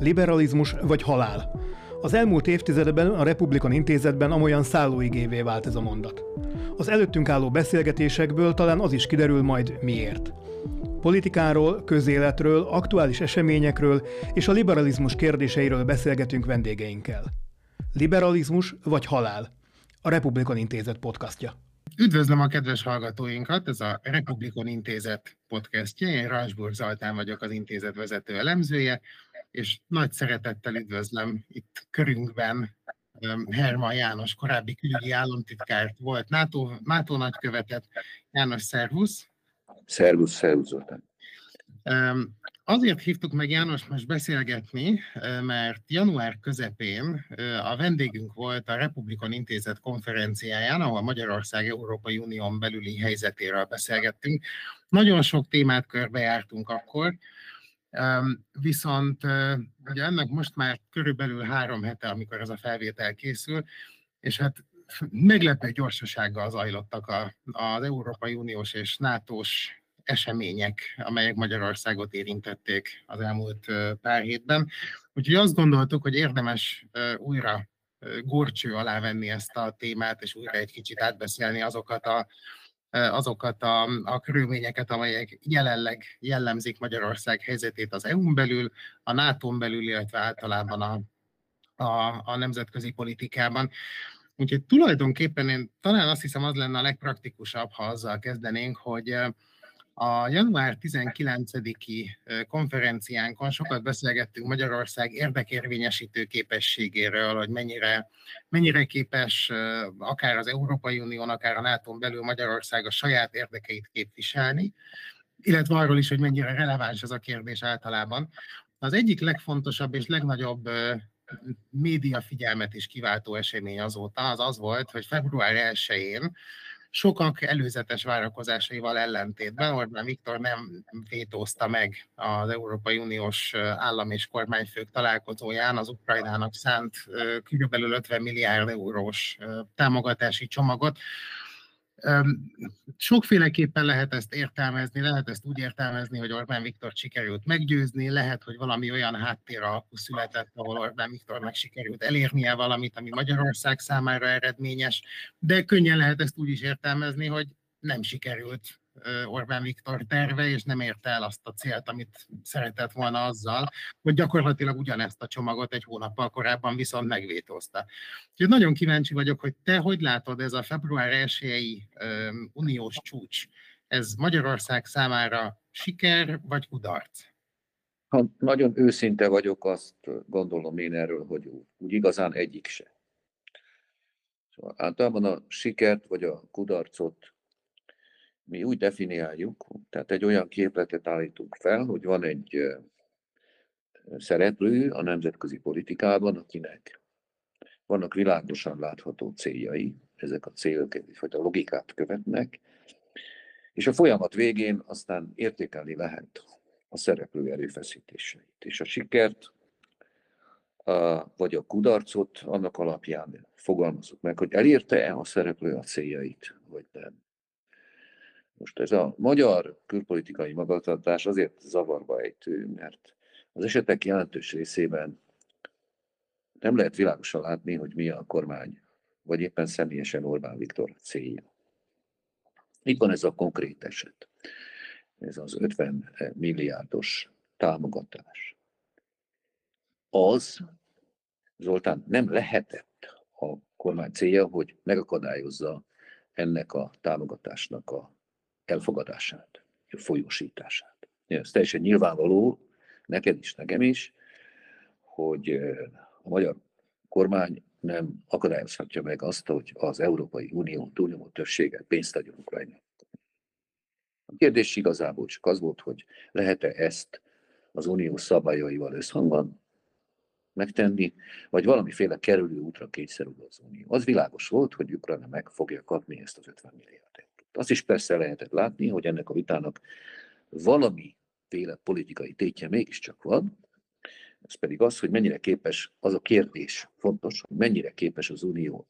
Liberalizmus vagy halál. Az elmúlt évtizedben a Republikon Intézetben amolyan szállóigévé vált ez a mondat. Az előttünk álló beszélgetésekből talán az is kiderül majd miért. Politikáról, közéletről, aktuális eseményekről és a liberalizmus kérdéseiről beszélgetünk vendégeinkkel. Liberalizmus vagy halál? A Republikon Intézet podcastja. Üdvözlöm a kedves hallgatóinkat, ez a Republikon Intézet podcastja. Én Rajsburg Zoltán vagyok, az intézet vezető elemzője, és nagy szeretettel üdvözlöm itt körünkben Herman János, korábbi külügyi államtitkárt volt, NATO, NATO nagykövetet. János, szervusz! Szervusz, szervusz Zoltán! Azért hívtuk meg János most beszélgetni, mert január közepén a vendégünk volt a Republikon Intézet konferenciáján, ahol Magyarország Európai Unión belüli helyzetéről beszélgettünk. Nagyon sok témát körbejártunk akkor, Viszont ugye ennek most már körülbelül három hete, amikor ez a felvétel készül, és hát meglepő gyorsasággal zajlottak a, az Európai Uniós és NATO-s események, amelyek Magyarországot érintették az elmúlt pár hétben. Úgyhogy azt gondoltuk, hogy érdemes újra górcső alá venni ezt a témát, és újra egy kicsit átbeszélni azokat a azokat a, a körülményeket, amelyek jelenleg jellemzik Magyarország helyzetét az EU-n belül, a NATO-n belül, illetve általában a, a, a nemzetközi politikában. Úgyhogy tulajdonképpen én talán azt hiszem az lenne a legpraktikusabb, ha azzal kezdenénk, hogy a január 19-i konferenciánkon sokat beszélgettünk Magyarország érdekérvényesítő képességéről, hogy mennyire, mennyire képes akár az Európai Unión, akár a nato belül Magyarország a saját érdekeit képviselni, illetve arról is, hogy mennyire releváns ez a kérdés általában. Az egyik legfontosabb és legnagyobb média figyelmet is kiváltó esemény azóta az az volt, hogy február 1-én sokak előzetes várakozásaival ellentétben Orbán Viktor nem vétózta meg az Európai Uniós állam és kormányfők találkozóján az Ukrajnának szánt kb. 50 milliárd eurós támogatási csomagot, Sokféleképpen lehet ezt értelmezni, lehet ezt úgy értelmezni, hogy Orbán Viktor sikerült meggyőzni, lehet, hogy valami olyan háttér alapú született, ahol Orbán Viktornak sikerült elérnie valamit, ami Magyarország számára eredményes, de könnyen lehet ezt úgy is értelmezni, hogy nem sikerült Orbán Viktor terve, és nem érte el azt a célt, amit szeretett volna azzal, hogy gyakorlatilag ugyanezt a csomagot egy hónappal korábban viszont megvétózta. Úgyhogy nagyon kíváncsi vagyok, hogy te hogy látod ez a február 1 uniós csúcs, ez Magyarország számára siker vagy kudarc? Ha nagyon őszinte vagyok, azt gondolom én erről, hogy úgy igazán egyik se. Szóval általában a sikert vagy a kudarcot mi úgy definiáljuk, tehát egy olyan képletet állítunk fel, hogy van egy szereplő a nemzetközi politikában, akinek vannak világosan látható céljai, ezek a célok egyfajta logikát követnek, és a folyamat végén aztán értékelni lehet a szereplő erőfeszítéseit. És a sikert, a, vagy a kudarcot annak alapján fogalmazunk meg, hogy elérte-e a szereplő a céljait, vagy nem. Most ez a magyar külpolitikai magatartás azért zavarba ejtő, mert az esetek jelentős részében nem lehet világosan látni, hogy mi a kormány, vagy éppen személyesen Orbán Viktor célja. Itt van ez a konkrét eset. Ez az 50 milliárdos támogatás. Az, Zoltán, nem lehetett a kormány célja, hogy megakadályozza ennek a támogatásnak a elfogadását, folyósítását. Ez teljesen nyilvánvaló, neked is, nekem is, hogy a magyar kormány nem akadályozhatja meg azt, hogy az Európai Unió túlnyomó többsége pénzt adjon Ukrajnának. A kérdés igazából csak az volt, hogy lehet-e ezt az unió szabályaival összhangban megtenni, vagy valamiféle kerülő útra kényszerül az unió. Az világos volt, hogy Ukrajna meg fogja kapni ezt az 50 milliárdot. Azt is persze lehetett látni, hogy ennek a vitának valamiféle politikai tétje mégiscsak van, ez pedig az, hogy mennyire képes, az a kérdés fontos, hogy mennyire képes az Unió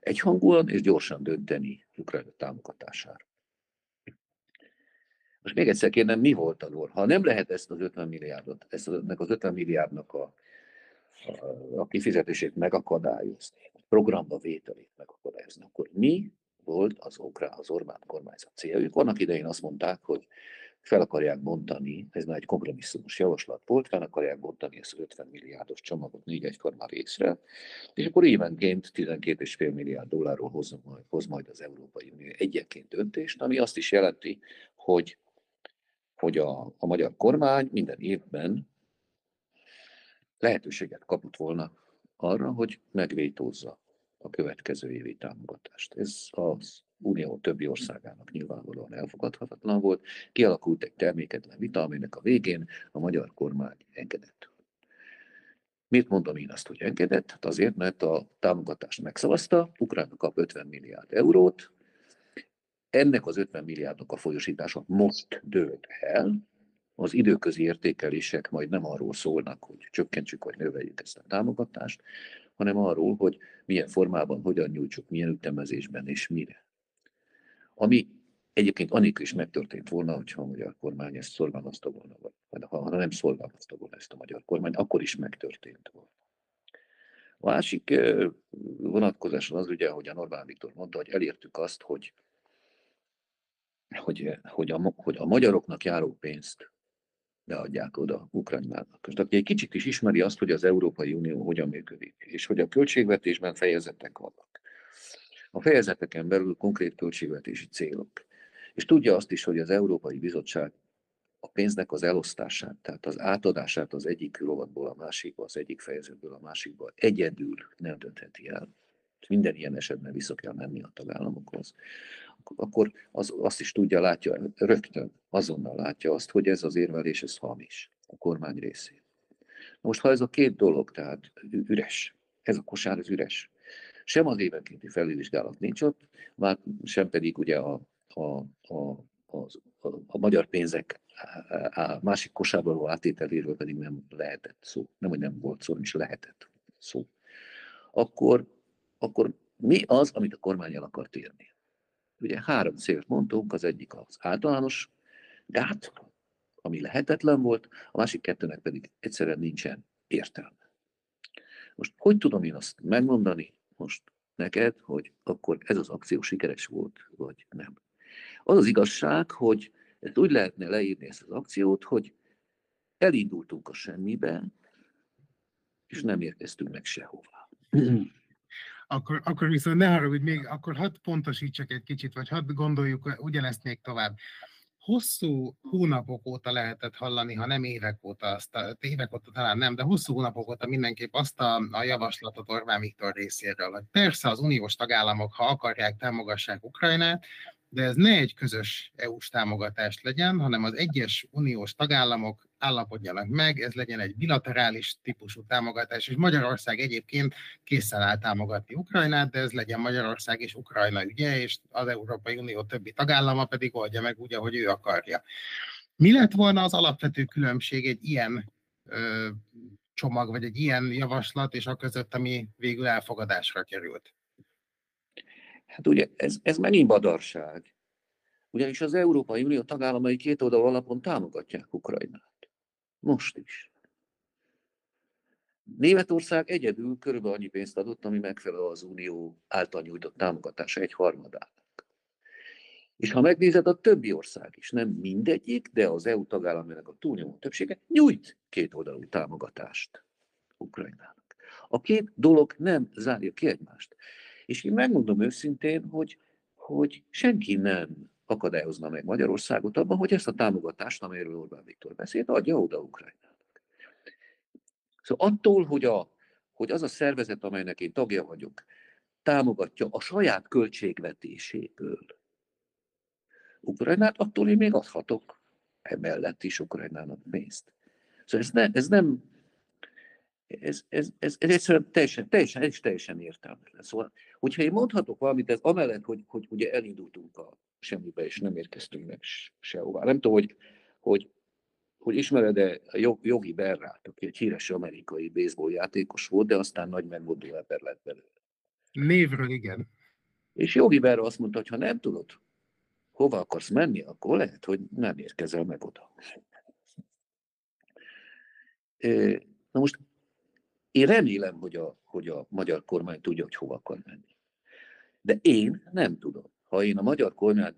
egyhangúan és gyorsan dönteni Ukrajna támogatására. Most még egyszer kérdem, mi volt a dolog? Ha nem lehet ezt az 50 milliárdot, ezt az, az 50 milliárdnak a, a, a kifizetését megakadályozni, a programba vételét megakadályozni, akkor mi volt az, Okrá, az Orbán kormányzat célja? Ők vannak idején azt mondták, hogy fel akarják bontani, ez már egy kompromisszumos javaslat volt, fel akarják bontani ezt az 50 milliárdos csomagot négy egykor már részre, és akkor évenként 12,5 milliárd dollárról hoz majd, hoz majd az Európai Unió egyenként döntést, ami azt is jelenti, hogy, hogy a, a magyar kormány minden évben lehetőséget kapott volna arra, hogy megvétózza a következő évi támogatást. Ez az Unió többi országának nyilvánvalóan elfogadhatatlan volt. Kialakult egy terméketlen vita, aminek a végén a magyar kormány engedett. Miért mondom én azt, hogy engedett? Hát azért, mert a támogatást megszavazta, Ukrajna kap 50 milliárd eurót, ennek az 50 milliárdnak a folyosítása most dőlt el, az időközi értékelések majd nem arról szólnak, hogy csökkentsük vagy növeljük ezt a támogatást, hanem arról, hogy milyen formában, hogyan nyújtsuk, milyen ütemezésben és mire. Ami egyébként anélkül is megtörtént volna, hogyha a magyar kormány ezt szorgalmazta volna, vagy ha nem szorgalmazta volna ezt a magyar kormány, akkor is megtörtént volna. A másik vonatkozás az ugye, hogy a Norbán Viktor mondta, hogy elértük azt, hogy, hogy, hogy, a, hogy a magyaroknak járó pénzt beadják oda Ukrajnának. Most aki egy kicsit is ismeri azt, hogy az Európai Unió hogyan működik, és hogy a költségvetésben fejezetek vannak. A fejezeteken belül konkrét költségvetési célok. És tudja azt is, hogy az Európai Bizottság a pénznek az elosztását, tehát az átadását az egyik rovatból a másikba, az egyik fejezetből a másikba egyedül nem döntheti el. Minden ilyen esetben vissza kell menni a tagállamokhoz akkor az, azt is tudja, látja, rögtön, azonnal látja azt, hogy ez az érvelés, ez hamis a kormány részén. Most, ha ez a két dolog, tehát üres, ez a kosár, ez üres, sem az évenkénti felülvizsgálat nincs ott, már sem pedig ugye a, a, a, a, a, a magyar pénzek a másik kosárba való átételéről pedig nem lehetett szó. Nem, hogy nem volt szó, nem is lehetett szó. Akkor, akkor mi az, amit a kormány el akart érni? Ugye három célt mondtunk, az egyik az általános gát, ami lehetetlen volt, a másik kettőnek pedig egyszerűen nincsen értelme. Most hogy tudom én azt megmondani most neked, hogy akkor ez az akció sikeres volt, vagy nem? Az az igazság, hogy ezt úgy lehetne leírni ezt az akciót, hogy elindultunk a semmibe, és nem érkeztünk meg sehová akkor, akkor viszont ne haragudj, még akkor hadd pontosítsak egy kicsit, vagy hadd gondoljuk ugyanezt még tovább. Hosszú hónapok óta lehetett hallani, ha nem évek óta, azt a, évek óta talán nem, de hosszú hónapok óta mindenképp azt a, a javaslatot Orbán Viktor részéről, hogy persze az uniós tagállamok, ha akarják, támogassák Ukrajnát, de ez ne egy közös EU-s támogatás legyen, hanem az egyes uniós tagállamok állapodjanak meg, ez legyen egy bilaterális típusú támogatás, és Magyarország egyébként készen áll támogatni Ukrajnát, de ez legyen Magyarország és Ukrajna ügye, és az Európai Unió többi tagállama pedig oldja meg úgy, ahogy ő akarja. Mi lett volna az alapvető különbség egy ilyen ö, csomag, vagy egy ilyen javaslat, és a között, ami végül elfogadásra került? Hát ugye ez, ez megint badarság. Ugyanis az Európai Unió tagállamai két oldal alapon támogatják Ukrajnát. Most is. Németország egyedül körülbelül annyi pénzt adott, ami megfelel az Unió által nyújtott támogatása egy harmadának. És ha megnézed, a többi ország is, nem mindegyik, de az EU tagállamának a túlnyomó többsége nyújt két oldalú támogatást Ukrajnának. A két dolog nem zárja ki egymást. És én megmondom őszintén, hogy, hogy senki nem akadályozna meg Magyarországot abban, hogy ezt a támogatást, amelyről Orbán Viktor beszélt, adja oda Ukrajnának. Szóval attól, hogy, a, hogy az a szervezet, amelynek én tagja vagyok, támogatja a saját költségvetéséből Ukrajnát, attól én még adhatok emellett is Ukrajnának pénzt. Szóval ez, ne, ez nem, ez, ez, ez, ez egyszerűen teljesen, teljesen, ez teljesen értelmetlen. Szóval, hogyha én mondhatok valamit, ez amellett, hogy, hogy ugye elindultunk a semmibe, és nem érkeztünk meg sehová. Nem tudom, hogy, hogy, hogy ismered-e a Jogi Berrát, aki egy híres amerikai baseball játékos volt, de aztán nagy megmondó ember lett belőle. Névről igen. És Jogi Berra azt mondta, hogy ha nem tudod, hova akarsz menni, akkor lehet, hogy nem érkezel meg oda. Na most én remélem, hogy a, hogy a magyar kormány tudja, hogy hova akar menni. De én nem tudom. Ha én a magyar kormány,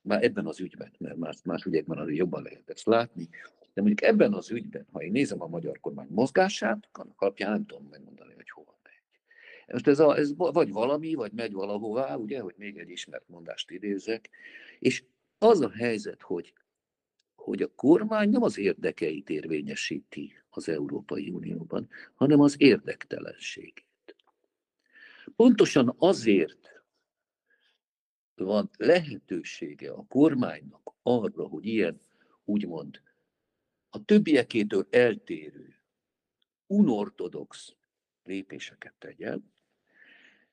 már ebben az ügyben, mert más, más ügyekben azért jobban lehet ezt látni, de mondjuk ebben az ügyben, ha én nézem a magyar kormány mozgását, annak alapján nem tudom megmondani, hogy hova megy. Most ez, a, ez vagy valami, vagy megy valahová, ugye, hogy még egy ismert mondást idézek, és az a helyzet, hogy, hogy a kormány nem az érdekeit érvényesíti az Európai Unióban, hanem az érdektelenségét. Pontosan azért van lehetősége a kormánynak arra, hogy ilyen úgymond a többiekétől eltérő, unortodox lépéseket tegyen,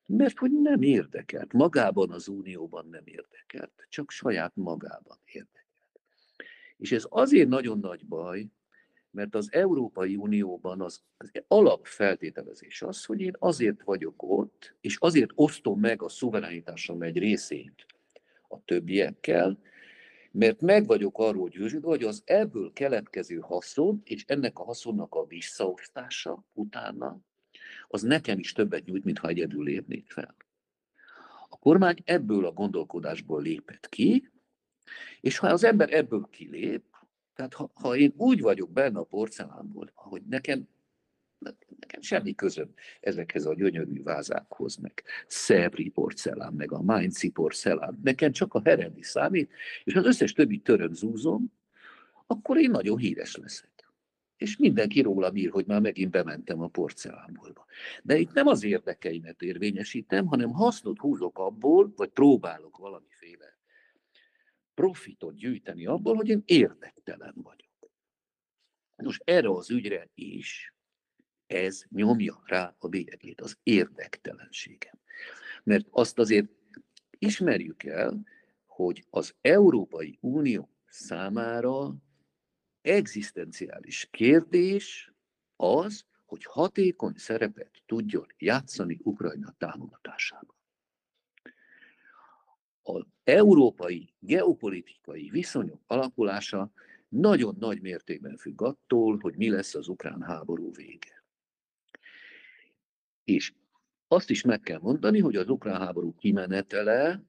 mert hogy nem érdekelt, magában az unióban nem érdekelt, csak saját magában érdekelt. És ez azért nagyon nagy baj, mert az Európai Unióban az, az alapfeltételezés az, hogy én azért vagyok ott, és azért osztom meg a szuverenitásom egy részét a többiekkel, mert meg vagyok arról győződve, hogy az ebből keletkező haszon, és ennek a haszonnak a visszaosztása utána, az nekem is többet nyújt, mint ha egyedül lépnék fel. A kormány ebből a gondolkodásból lépett ki, és ha az ember ebből kilép, tehát ha, ha én úgy vagyok benne a porcelánból, hogy nekem, nekem semmi közöm ezekhez a gyönyörű vázákhoz, meg Szevri porcelán, meg a Mainzi porcelán, nekem csak a Heredi számít, és az összes többi török zúzom, akkor én nagyon híres leszek. És mindenki róla ír, hogy már megint bementem a porcelánbolba. De itt nem az érdekeimet érvényesítem, hanem hasznot húzok abból, vagy próbálok valamiféle profitot gyűjteni abból, hogy én érdektelen vagyok. Most erre az ügyre is ez nyomja rá a bélyegét, az érdektelenségem. Mert azt azért ismerjük el, hogy az Európai Unió számára egzisztenciális kérdés az, hogy hatékony szerepet tudjon játszani Ukrajna támogatásában az európai geopolitikai viszonyok alakulása nagyon nagy mértékben függ attól, hogy mi lesz az ukrán háború vége. És azt is meg kell mondani, hogy az ukrán háború kimenetele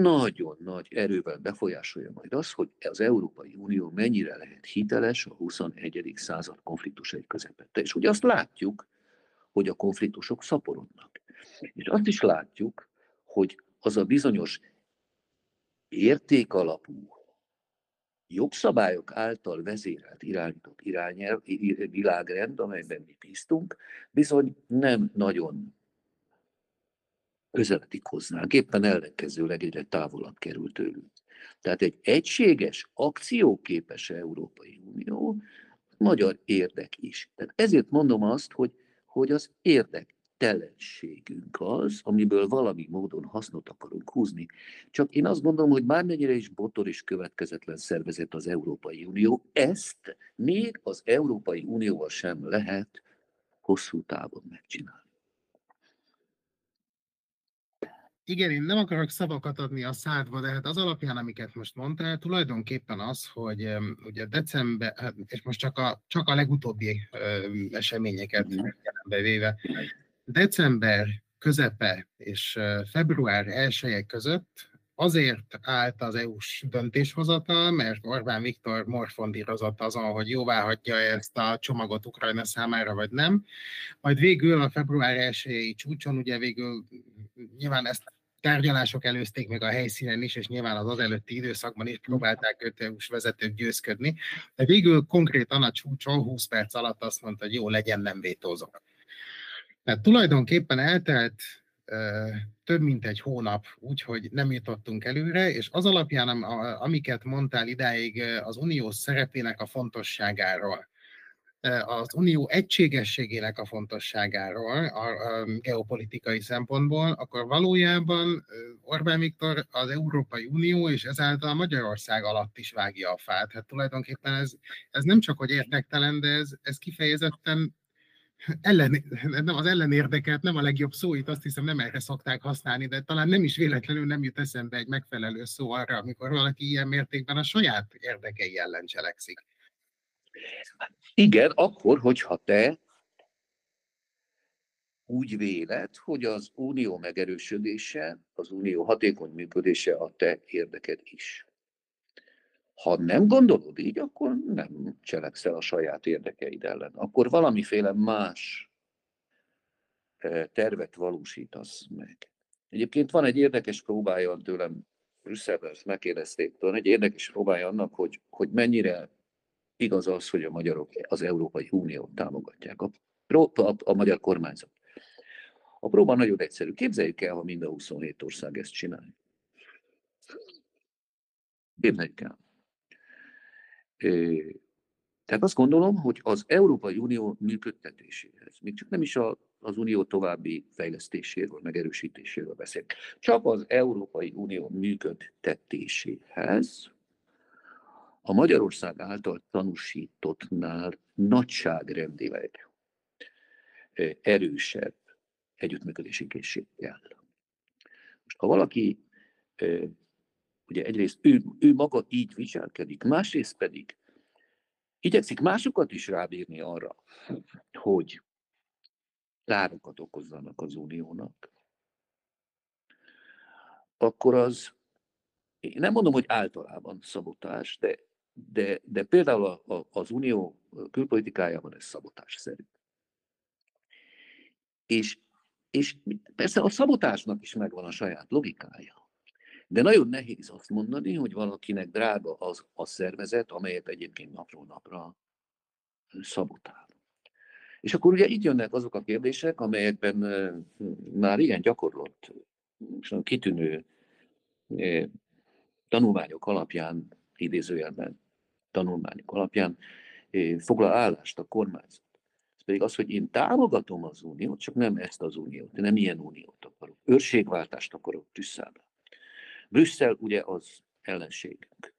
nagyon nagy erővel befolyásolja majd az, hogy az Európai Unió mennyire lehet hiteles a 21. század konfliktusai közepette. És ugye azt látjuk, hogy a konfliktusok szaporodnak. És azt is látjuk, hogy az a bizonyos értékalapú, jogszabályok által vezérelt, irányított irányelv, világrend, amelyben mi bíztunk, bizony nem nagyon közeledik hozzánk, éppen ellenkezőleg egyre távolabb került tőlünk. Tehát egy egységes, akcióképes Európai Unió magyar érdek is. Tehát ezért mondom azt, hogy, hogy az érdek telenségünk az, amiből valami módon hasznot akarunk húzni. Csak én azt gondolom, hogy bármennyire is botor és következetlen szervezet az Európai Unió, ezt még az Európai Unióval sem lehet hosszú távon megcsinálni. Igen, én nem akarok szavakat adni a szádba, de hát az alapján, amiket most mondtál, tulajdonképpen az, hogy um, ugye december, hát, és most csak a, csak a legutóbbi um, eseményeket mm. véve, december közepe és február 1 között azért állt az EU-s döntéshozatal, mert Orbán Viktor morfondírozott azon, hogy jóvá hagyja ezt a csomagot Ukrajna számára, vagy nem. Majd végül a február 1 csúcson, ugye végül nyilván ezt tárgyalások előzték még a helyszínen is, és nyilván az előtti időszakban is próbálták őt EU-s vezetők győzködni, de végül konkrétan a csúcson 20 perc alatt azt mondta, hogy jó, legyen, nem vétózok. Tehát tulajdonképpen eltelt több mint egy hónap, úgyhogy nem jutottunk előre, és az alapján, amiket mondtál idáig az unió szerepének a fontosságáról, az unió egységességének a fontosságáról a geopolitikai szempontból, akkor valójában Orbán Viktor az Európai Unió és ezáltal Magyarország alatt is vágja a fát. Hát tulajdonképpen ez, ez nem csak hogy érdektelen, de ez, ez kifejezetten ellen, nem az ellenérdeket, nem a legjobb szó, itt azt hiszem nem erre szokták használni, de talán nem is véletlenül nem jut eszembe egy megfelelő szó arra, amikor valaki ilyen mértékben a saját érdekei ellen cselekszik. Igen, akkor, hogyha te úgy véled, hogy az unió megerősödése, az unió hatékony működése a te érdeked is. Ha nem gondolod így, akkor nem cselekszel a saját érdekeid ellen. Akkor valamiféle más eh, tervet valósítasz meg. Egyébként van egy érdekes próbája tőlem, Brüsszelben ezt megkérdezték, van egy érdekes próbája annak, hogy, hogy mennyire igaz az, hogy a magyarok az Európai Uniót támogatják, a, a, a magyar kormányzat. A próba nagyon egyszerű. Képzeljük el, ha mind a 27 ország ezt csinálja. Képzeljük el. Tehát azt gondolom, hogy az Európai Unió működtetéséhez, még csak nem is a, az Unió további fejlesztéséről, megerősítéséről beszélek, csak az Európai Unió működtetéséhez a Magyarország által tanúsítottnál nagyságrendileg erősebb együttműködési készség kell. Most ha valaki ugye egyrészt ő, ő maga így viselkedik, másrészt pedig igyekszik másokat is rábírni arra, hogy károkat okozzanak az uniónak, akkor az, én nem mondom, hogy általában szabotás, de, de, de például a, a, az unió külpolitikájában ez szabotásszerű. És, és persze a szabotásnak is megvan a saját logikája. De nagyon nehéz azt mondani, hogy valakinek drága az a szervezet, amelyet egyébként napról napra szabotál. És akkor ugye itt jönnek azok a kérdések, amelyekben már ilyen gyakorlott, kitűnő tanulmányok alapján, idézőjelben tanulmányok alapján foglal állást a kormányzat. Ez pedig az, hogy én támogatom az uniót, csak nem ezt az uniót, nem ilyen uniót akarok. Őrségváltást akarok Brüsszelben. Brüsszel ugye az ellenségünk.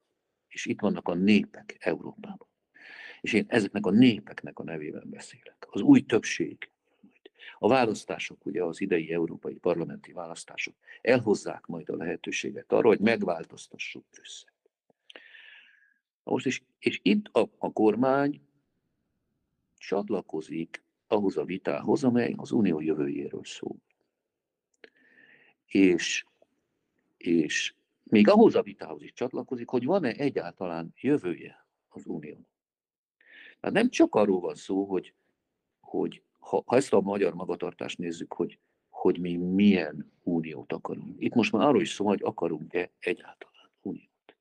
És itt vannak a népek Európában. És én ezeknek a népeknek a nevében beszélek. Az új többség, a választások, ugye az idei európai parlamenti választások elhozzák majd a lehetőséget arra, hogy megváltoztassuk Brüsszel. Most is, és itt a, a kormány csatlakozik ahhoz a vitához, amely az unió jövőjéről szól. És és még ahhoz a vitához is csatlakozik, hogy van-e egyáltalán jövője az unió. Tehát nem csak arról van szó, hogy, hogy ha, ha ezt a magyar magatartást nézzük, hogy, hogy mi milyen uniót akarunk. Itt most már arról is szó, hogy akarunk-e egyáltalán uniót.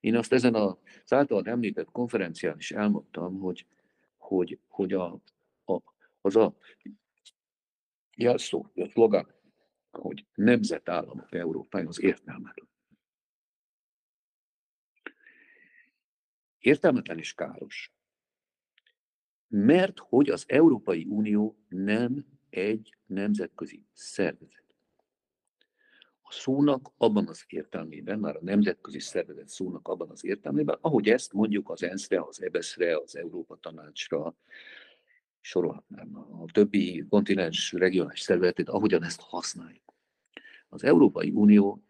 Én azt ezen az általán említett konferencián is elmondtam, hogy, hogy, hogy a, a, az a jelszó, a szlogán, hogy nemzetállamok Európája az értelmetlen. Értelmetlen és káros. Mert hogy az Európai Unió nem egy nemzetközi szervezet. A szónak abban az értelmében, már a nemzetközi szervezet szónak abban az értelmében, ahogy ezt mondjuk az ENSZ-re, az EBS-re, az Európa Tanácsra, sorolhatnám a többi kontinens regionális szervezetét, ahogyan ezt használjuk az Európai Unió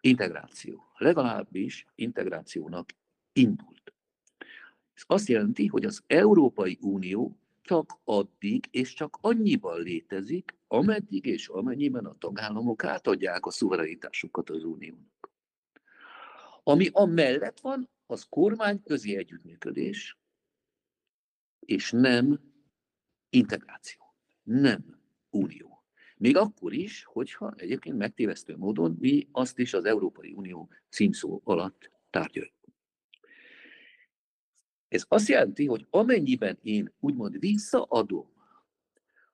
integráció, legalábbis integrációnak indult. Ez azt jelenti, hogy az Európai Unió csak addig és csak annyiban létezik, ameddig és amennyiben a tagállamok átadják a szuverenitásukat az uniónak. Ami amellett van, az kormányközi együttműködés, és nem integráció, nem unió. Még akkor is, hogyha egyébként megtévesztő módon mi azt is az Európai Unió címszó alatt tárgyaljuk. Ez azt jelenti, hogy amennyiben én úgymond visszaadom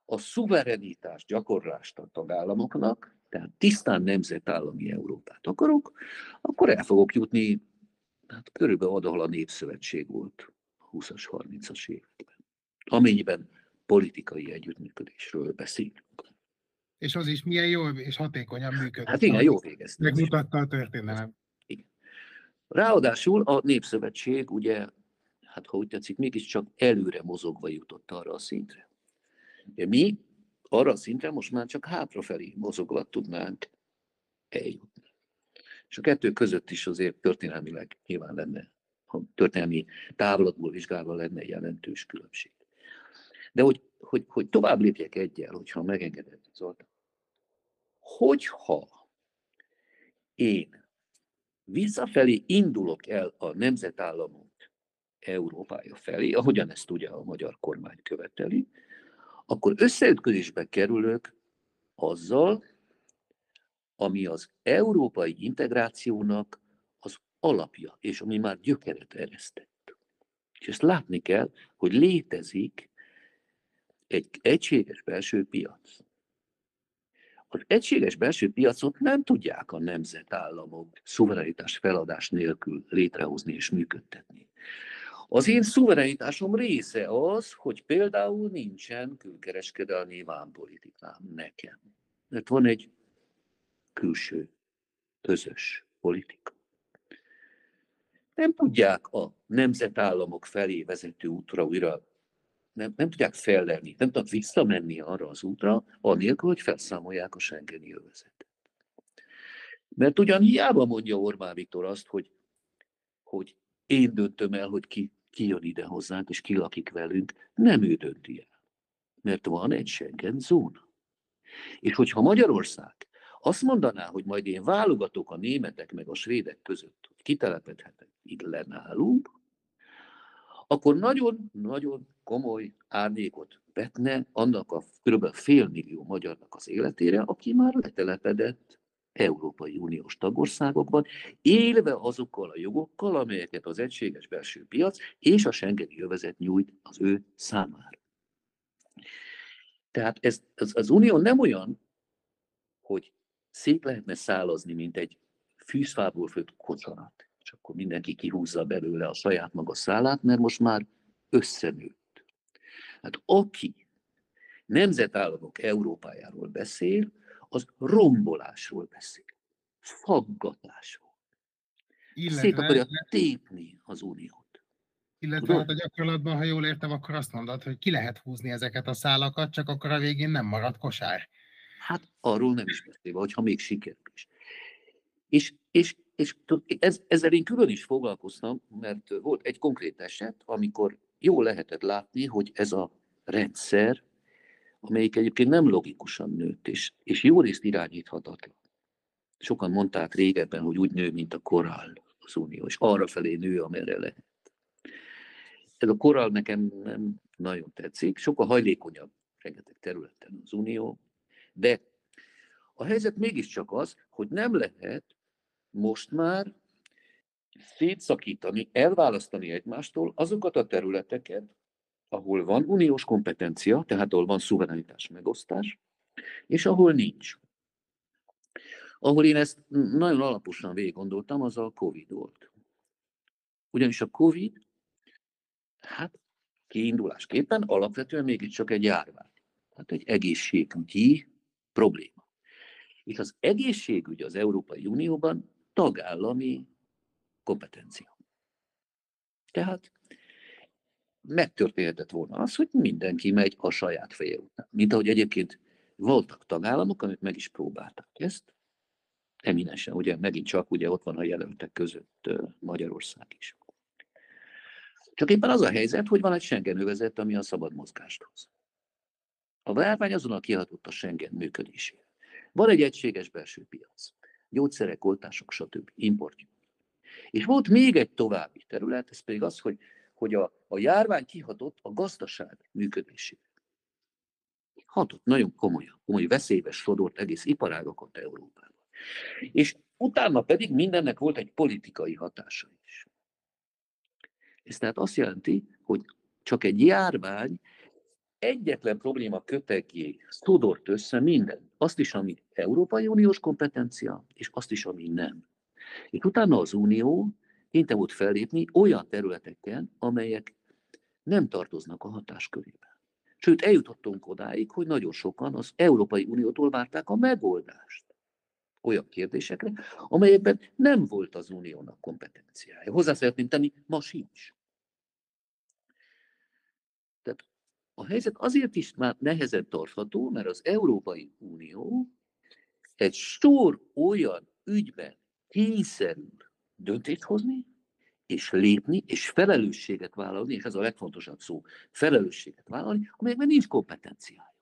a szuverenitás gyakorlást a tagállamoknak, tehát tisztán nemzetállami Európát akarok, akkor el fogok jutni hát körülbelül oda, ahol a Népszövetség volt 20-as, 30-as években. Amennyiben politikai együttműködésről beszélünk. És az is milyen jól és hatékonyan működik. Hát igen, jó végezte. Megmutatta a történelem. Igen. Ráadásul a Népszövetség ugye, hát ha úgy tetszik, mégiscsak előre mozogva jutott arra a szintre, Mi arra szintre most már csak hátrafelé mozogva tudnánk eljutni. És a kettő között is azért történelmileg nyilván lenne, a történelmi távlatból vizsgálva lenne jelentős különbség. De hogy, hogy, hogy tovább lépjek egyel, hogyha megengedett Zoltán. Hogyha én visszafelé indulok el a nemzetállamok Európája felé, ahogyan ezt ugye a magyar kormány követeli, akkor összeütközésbe kerülök azzal, ami az európai integrációnak az alapja, és ami már gyökeret eresztett. És ezt látni kell, hogy létezik egy egységes belső piac. Az egységes belső piacot nem tudják a nemzetállamok szuverenitás feladás nélkül létrehozni és működtetni. Az én szuverenitásom része az, hogy például nincsen külkereskedelmi vámpolitikám nekem. Mert van egy külső, közös politika. Nem tudják a nemzetállamok felé vezető útra újra, nem, nem tudják fellelni, nem tudnak visszamenni arra az útra, anélkül, hogy felszámolják a Schengeni övezetet. Mert ugyan hiába mondja Orbán Viktor azt, hogy, hogy én döntöm el, hogy ki, ki jön ide hozzánk, és ki lakik velünk, nem ő dönti el. Mert van egy Schengen zóna. És hogyha Magyarország azt mondaná, hogy majd én válogatok a németek meg a svédek között, hogy kitelepedhetek itt le nálunk, akkor nagyon-nagyon komoly árnyékot vetne annak a kb. félmillió magyarnak az életére, aki már letelepedett Európai Uniós tagországokban, élve azokkal a jogokkal, amelyeket az egységes belső piac és a Schengeni övezet nyújt az ő számára. Tehát ez, az, az Unió nem olyan, hogy szét lehetne szálazni, mint egy fűszfából főtt kocsarat. És akkor mindenki kihúzza belőle a saját maga szálát, mert most már összenőtt. Hát aki nemzetállamok Európájáról beszél, az rombolásról beszél, faggatásról. Illetve, Szét akarja tépni az uniót. Illetve hát a gyakorlatban, ha jól értem, akkor azt mondod, hogy ki lehet húzni ezeket a szálakat, csak akkor a végén nem marad kosár. Hát arról nem is beszélve, hogyha még sikerül is. És, és, és ez, ezzel én külön is foglalkoztam, mert volt egy konkrét eset, amikor jól lehetett látni, hogy ez a rendszer, amelyik egyébként nem logikusan nőtt, és, és jó részt irányíthatatlan. Sokan mondták régebben, hogy úgy nő, mint a korál az unió, és arra felé nő, amerre lehet. Ez a korál nekem nem nagyon tetszik, sokkal hajlékonyabb rengeteg területen az unió, de a helyzet mégiscsak az, hogy nem lehet most már szétszakítani, elválasztani egymástól azokat a területeket, ahol van uniós kompetencia, tehát ahol van szuverenitás megosztás, és ahol nincs. Ahol én ezt nagyon alaposan végig gondoltam, az a Covid volt. Ugyanis a Covid, hát kiindulásképpen alapvetően mégiscsak egy járvány. Tehát egy egészségügyi probléma. És az egészségügy az Európai Unióban tagállami kompetencia. Tehát megtörténhetett volna az, hogy mindenki megy a saját feje után. Mint ahogy egyébként voltak tagállamok, amik meg is próbálták ezt, eminensen, ugye megint csak ugye ott van a jelöltek között Magyarország is. Csak éppen az a helyzet, hogy van egy Schengen övezet, ami a szabad mozgást hoz. A várvány azonnal kihatott a Schengen működésére. Van egy egységes belső piac. Gyógyszerek, oltások, stb. Importjuk. És volt még egy további terület, ez pedig az, hogy, hogy a, a járvány kihatott a gazdaság működésére. Hatott nagyon komolyan, komoly veszélybe sodort egész iparágakat Európában. És utána pedig mindennek volt egy politikai hatása is. Ez tehát azt jelenti, hogy csak egy járvány egyetlen probléma kötegjé szodort össze minden. Azt is, ami Európai Uniós kompetencia, és azt is, ami nem. És utána az Unió kényte volt fellépni olyan területeken, amelyek nem tartoznak a hatáskörébe. Sőt, eljutottunk odáig, hogy nagyon sokan az Európai Uniótól várták a megoldást olyan kérdésekre, amelyekben nem volt az uniónak kompetenciája. Hozzá szeretném tenni, ma sincs. A helyzet azért is már nehezen tartható, mert az Európai Unió egy sor olyan ügyben kényszerül döntést hozni, és lépni, és felelősséget vállalni, és ez a legfontosabb szó, felelősséget vállalni, amelyekben nincs kompetenciája.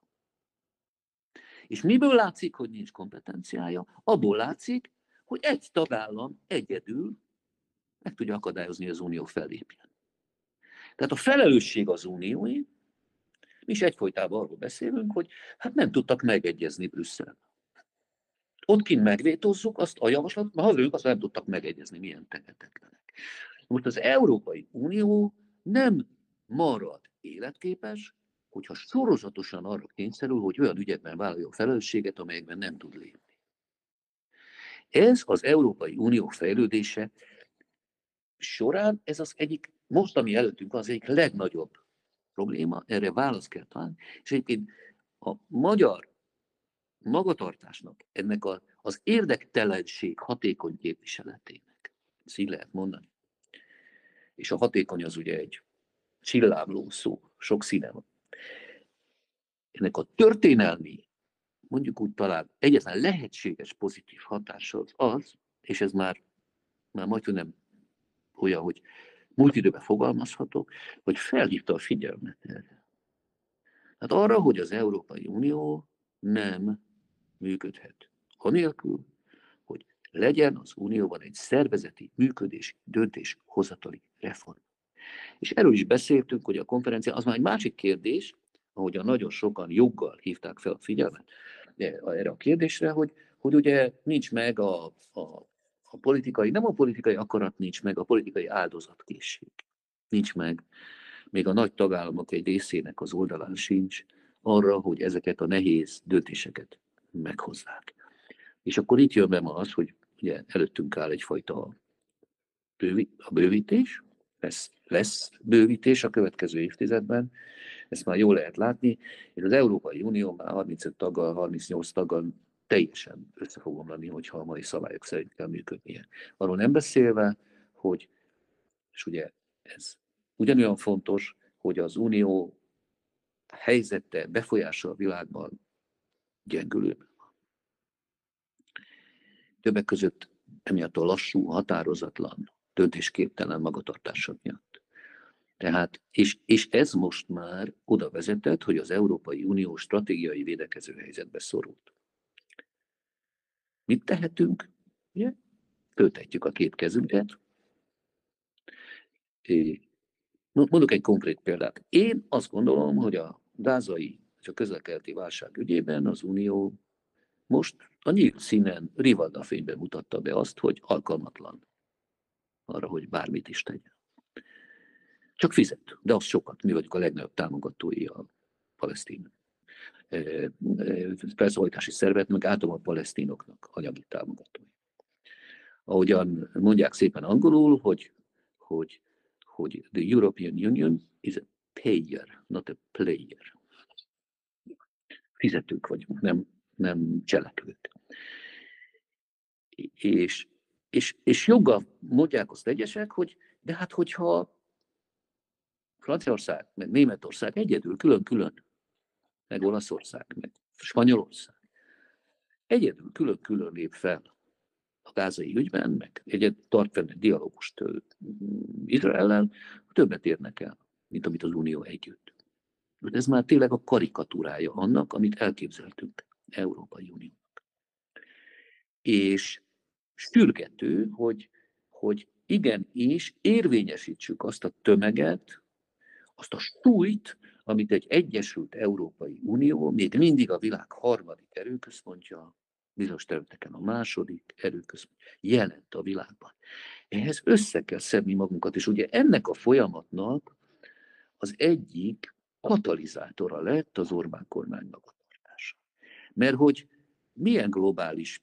És miből látszik, hogy nincs kompetenciája? Abból látszik, hogy egy tagállam egyedül meg tudja akadályozni, hogy az unió fellépjen. Tehát a felelősség az unióé, mi is egyfolytában arról beszélünk, hogy hát nem tudtak megegyezni Brüsszelben. Ott kint megvétozzuk azt a javaslat, mert ha ők azt nem tudtak megegyezni, milyen tehetetlenek. Most az Európai Unió nem marad életképes, hogyha sorozatosan arra kényszerül, hogy olyan ügyekben vállaljon felelősséget, amelyekben nem tud lépni. Ez az Európai Unió fejlődése során, ez az egyik, most ami előttünk az egyik legnagyobb probléma, erre választ kell találni, és egyébként a magyar magatartásnak, ennek a, az érdektelenség hatékony képviseletének, ezt így lehet mondani. És a hatékony az ugye egy csillámló szó, sok színe van. Ennek a történelmi, mondjuk úgy talán egyetlen lehetséges pozitív hatása az az, és ez már, már majd nem olyan, hogy múlt időben fogalmazhatok, hogy felhívta a figyelmet erre. Hát arra, hogy az Európai Unió nem működhet. Anélkül, hogy legyen az Unióban egy szervezeti, működési, döntéshozatali reform. És erről is beszéltünk, hogy a konferencia, az már egy másik kérdés, ahogyan nagyon sokan joggal hívták fel a figyelmet erre a kérdésre, hogy, hogy ugye nincs meg a, a, a politikai, nem a politikai akarat nincs meg, a politikai áldozatkészség nincs meg. Még a nagy tagállamok egy részének az oldalán sincs arra, hogy ezeket a nehéz döntéseket meghozzák. És akkor itt jön be ma az, hogy ugye előttünk áll egyfajta bővi, a bővítés, lesz, lesz bővítés a következő évtizedben, ezt már jól lehet látni, és az Európai Unió már 35 taggal, 38 taggal teljesen össze fog omlani, hogyha a mai szabályok szerint kell működnie. Arról nem beszélve, hogy, és ugye ez ugyanolyan fontos, hogy az Unió helyzete, befolyása a világban gyengülőben van. Többek között emiatt a lassú, határozatlan, döntésképtelen magatartása miatt. Tehát, és, és ez most már oda vezetett, hogy az Európai Unió stratégiai védekező helyzetbe szorult. Mit tehetünk? Ugye? Föltetjük a két kezünket. Mondok egy konkrét példát. Én azt gondolom, hogy a gázai és a közelkeleti válság ügyében az Unió most a nyílt színen Rivalda fényben mutatta be azt, hogy alkalmatlan arra, hogy bármit is tegyen. Csak fizet, de az sokat. Mi vagyunk a legnagyobb támogatói a palesztin felszólítási szervet, meg általában a palesztinoknak anyagi támogatói. Ahogyan mondják szépen angolul, hogy, hogy, hogy the European Union is a payer, not a player fizetők vagyunk, nem, nem cselekvők. És, és, és joggal mondják azt egyesek, hogy de hát hogyha Franciaország, meg Németország egyedül, külön-külön, meg Olaszország, meg Spanyolország, egyedül külön-külön lép fel a gázai ügyben, meg egyet tart fenn egy dialógust Izraellel, többet érnek el, mint amit az Unió együtt. Ez már tényleg a karikatúrája annak, amit elképzeltünk Európai Uniónak. És sürgető, hogy, hogy igenis érvényesítsük azt a tömeget, azt a súlyt, amit egy Egyesült Európai Unió, még mindig a világ harmadik erőközpontja, bizonyos területeken a második erőközpont jelent a világban. Ehhez össze kell szedni magunkat, és ugye ennek a folyamatnak az egyik katalizátora lett az Orbán kormány magatartása. Mert hogy milyen globális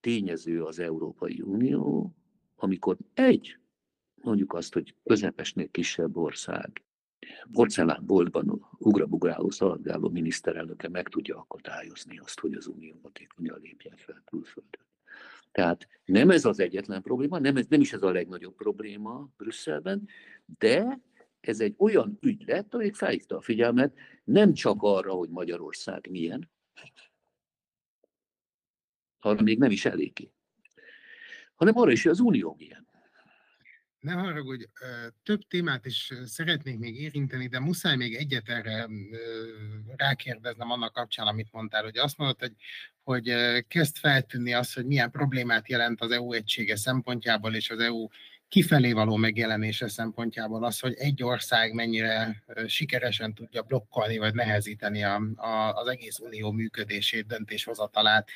tényező az Európai Unió, amikor egy, mondjuk azt, hogy közepesnél kisebb ország, porcelánboltban ugrabugráló, szaladgáló miniszterelnöke meg tudja akadályozni azt, hogy az Unió hatékonyan lépjen fel külföldön. Tehát nem ez az egyetlen probléma, nem, ez, nem is ez a legnagyobb probléma Brüsszelben, de ez egy olyan ügy lett, amelyik felhívta a figyelmet nem csak arra, hogy Magyarország milyen, arra még nem is eléggé, hanem arra is, hogy az Unió milyen. Ne haragudj, több témát is szeretnék még érinteni, de muszáj még egyet erre rákérdeznem annak kapcsán, amit mondtál, hogy azt mondod, hogy, hogy kezd feltűnni az, hogy milyen problémát jelent az EU egysége szempontjából és az EU kifelé való megjelenése szempontjából az, hogy egy ország mennyire sikeresen tudja blokkolni vagy nehezíteni a, a, az egész unió működését, döntéshozatalát.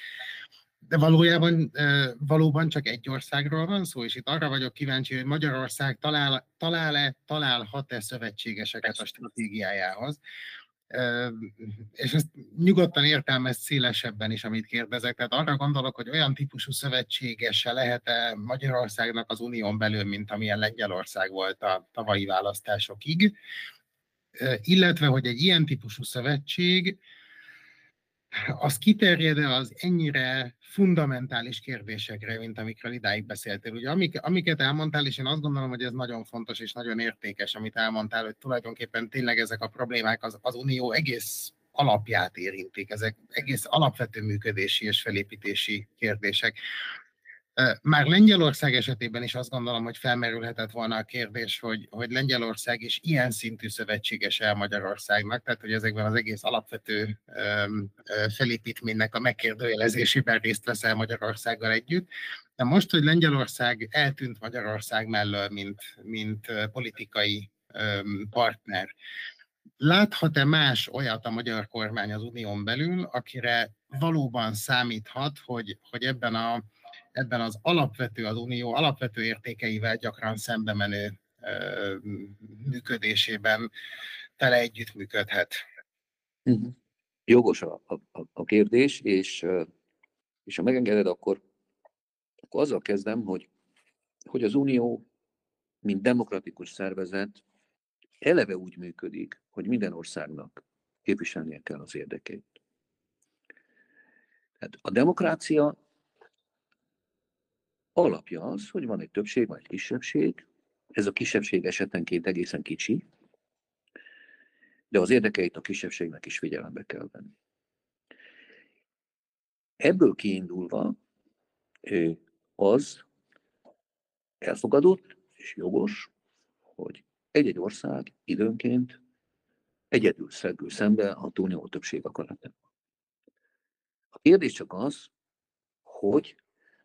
De valójában valóban csak egy országról van szó, és itt arra vagyok kíváncsi, hogy Magyarország talál, talál-e, találhat-e szövetségeseket a stratégiájához. És ezt nyugodtan értelmez szélesebben is, amit kérdezek. Tehát arra gondolok, hogy olyan típusú szövetségese lehet-e Magyarországnak az unión belül, mint amilyen Lengyelország volt a tavalyi választásokig, illetve, hogy egy ilyen típusú szövetség az kiterjed az ennyire fundamentális kérdésekre, mint amikről idáig beszéltél. Ugye amik, amiket elmondtál, és én azt gondolom, hogy ez nagyon fontos és nagyon értékes, amit elmondtál, hogy tulajdonképpen tényleg ezek a problémák az, az unió egész alapját érintik, ezek egész alapvető működési és felépítési kérdések. Már Lengyelország esetében is azt gondolom, hogy felmerülhetett volna a kérdés, hogy, hogy Lengyelország is ilyen szintű szövetséges el Magyarországnak, tehát hogy ezekben az egész alapvető felépítménynek a megkérdőjelezésében részt veszel Magyarországgal együtt. De most, hogy Lengyelország eltűnt Magyarország mellől, mint, mint politikai partner, láthat-e más olyat a magyar kormány az unión belül, akire valóban számíthat, hogy, hogy ebben a ebben az alapvető, az unió alapvető értékeivel gyakran szembe menő működésében tele együttműködhet. Uh-huh. Jogos a, a, a kérdés, és, és ha megengeded, akkor, akkor azzal kezdem, hogy, hogy az Unió, mint demokratikus szervezet, eleve úgy működik, hogy minden országnak képviselnie kell az érdekeit. Tehát a demokrácia alapja az, hogy van egy többség, vagy egy kisebbség. Ez a kisebbség esetenként egészen kicsi, de az érdekeit a kisebbségnek is figyelembe kell venni. Ebből kiindulva az elfogadott és jogos, hogy egy-egy ország időnként egyedül szegül szembe a túlnyomó többség akaratával. A kérdés csak az, hogy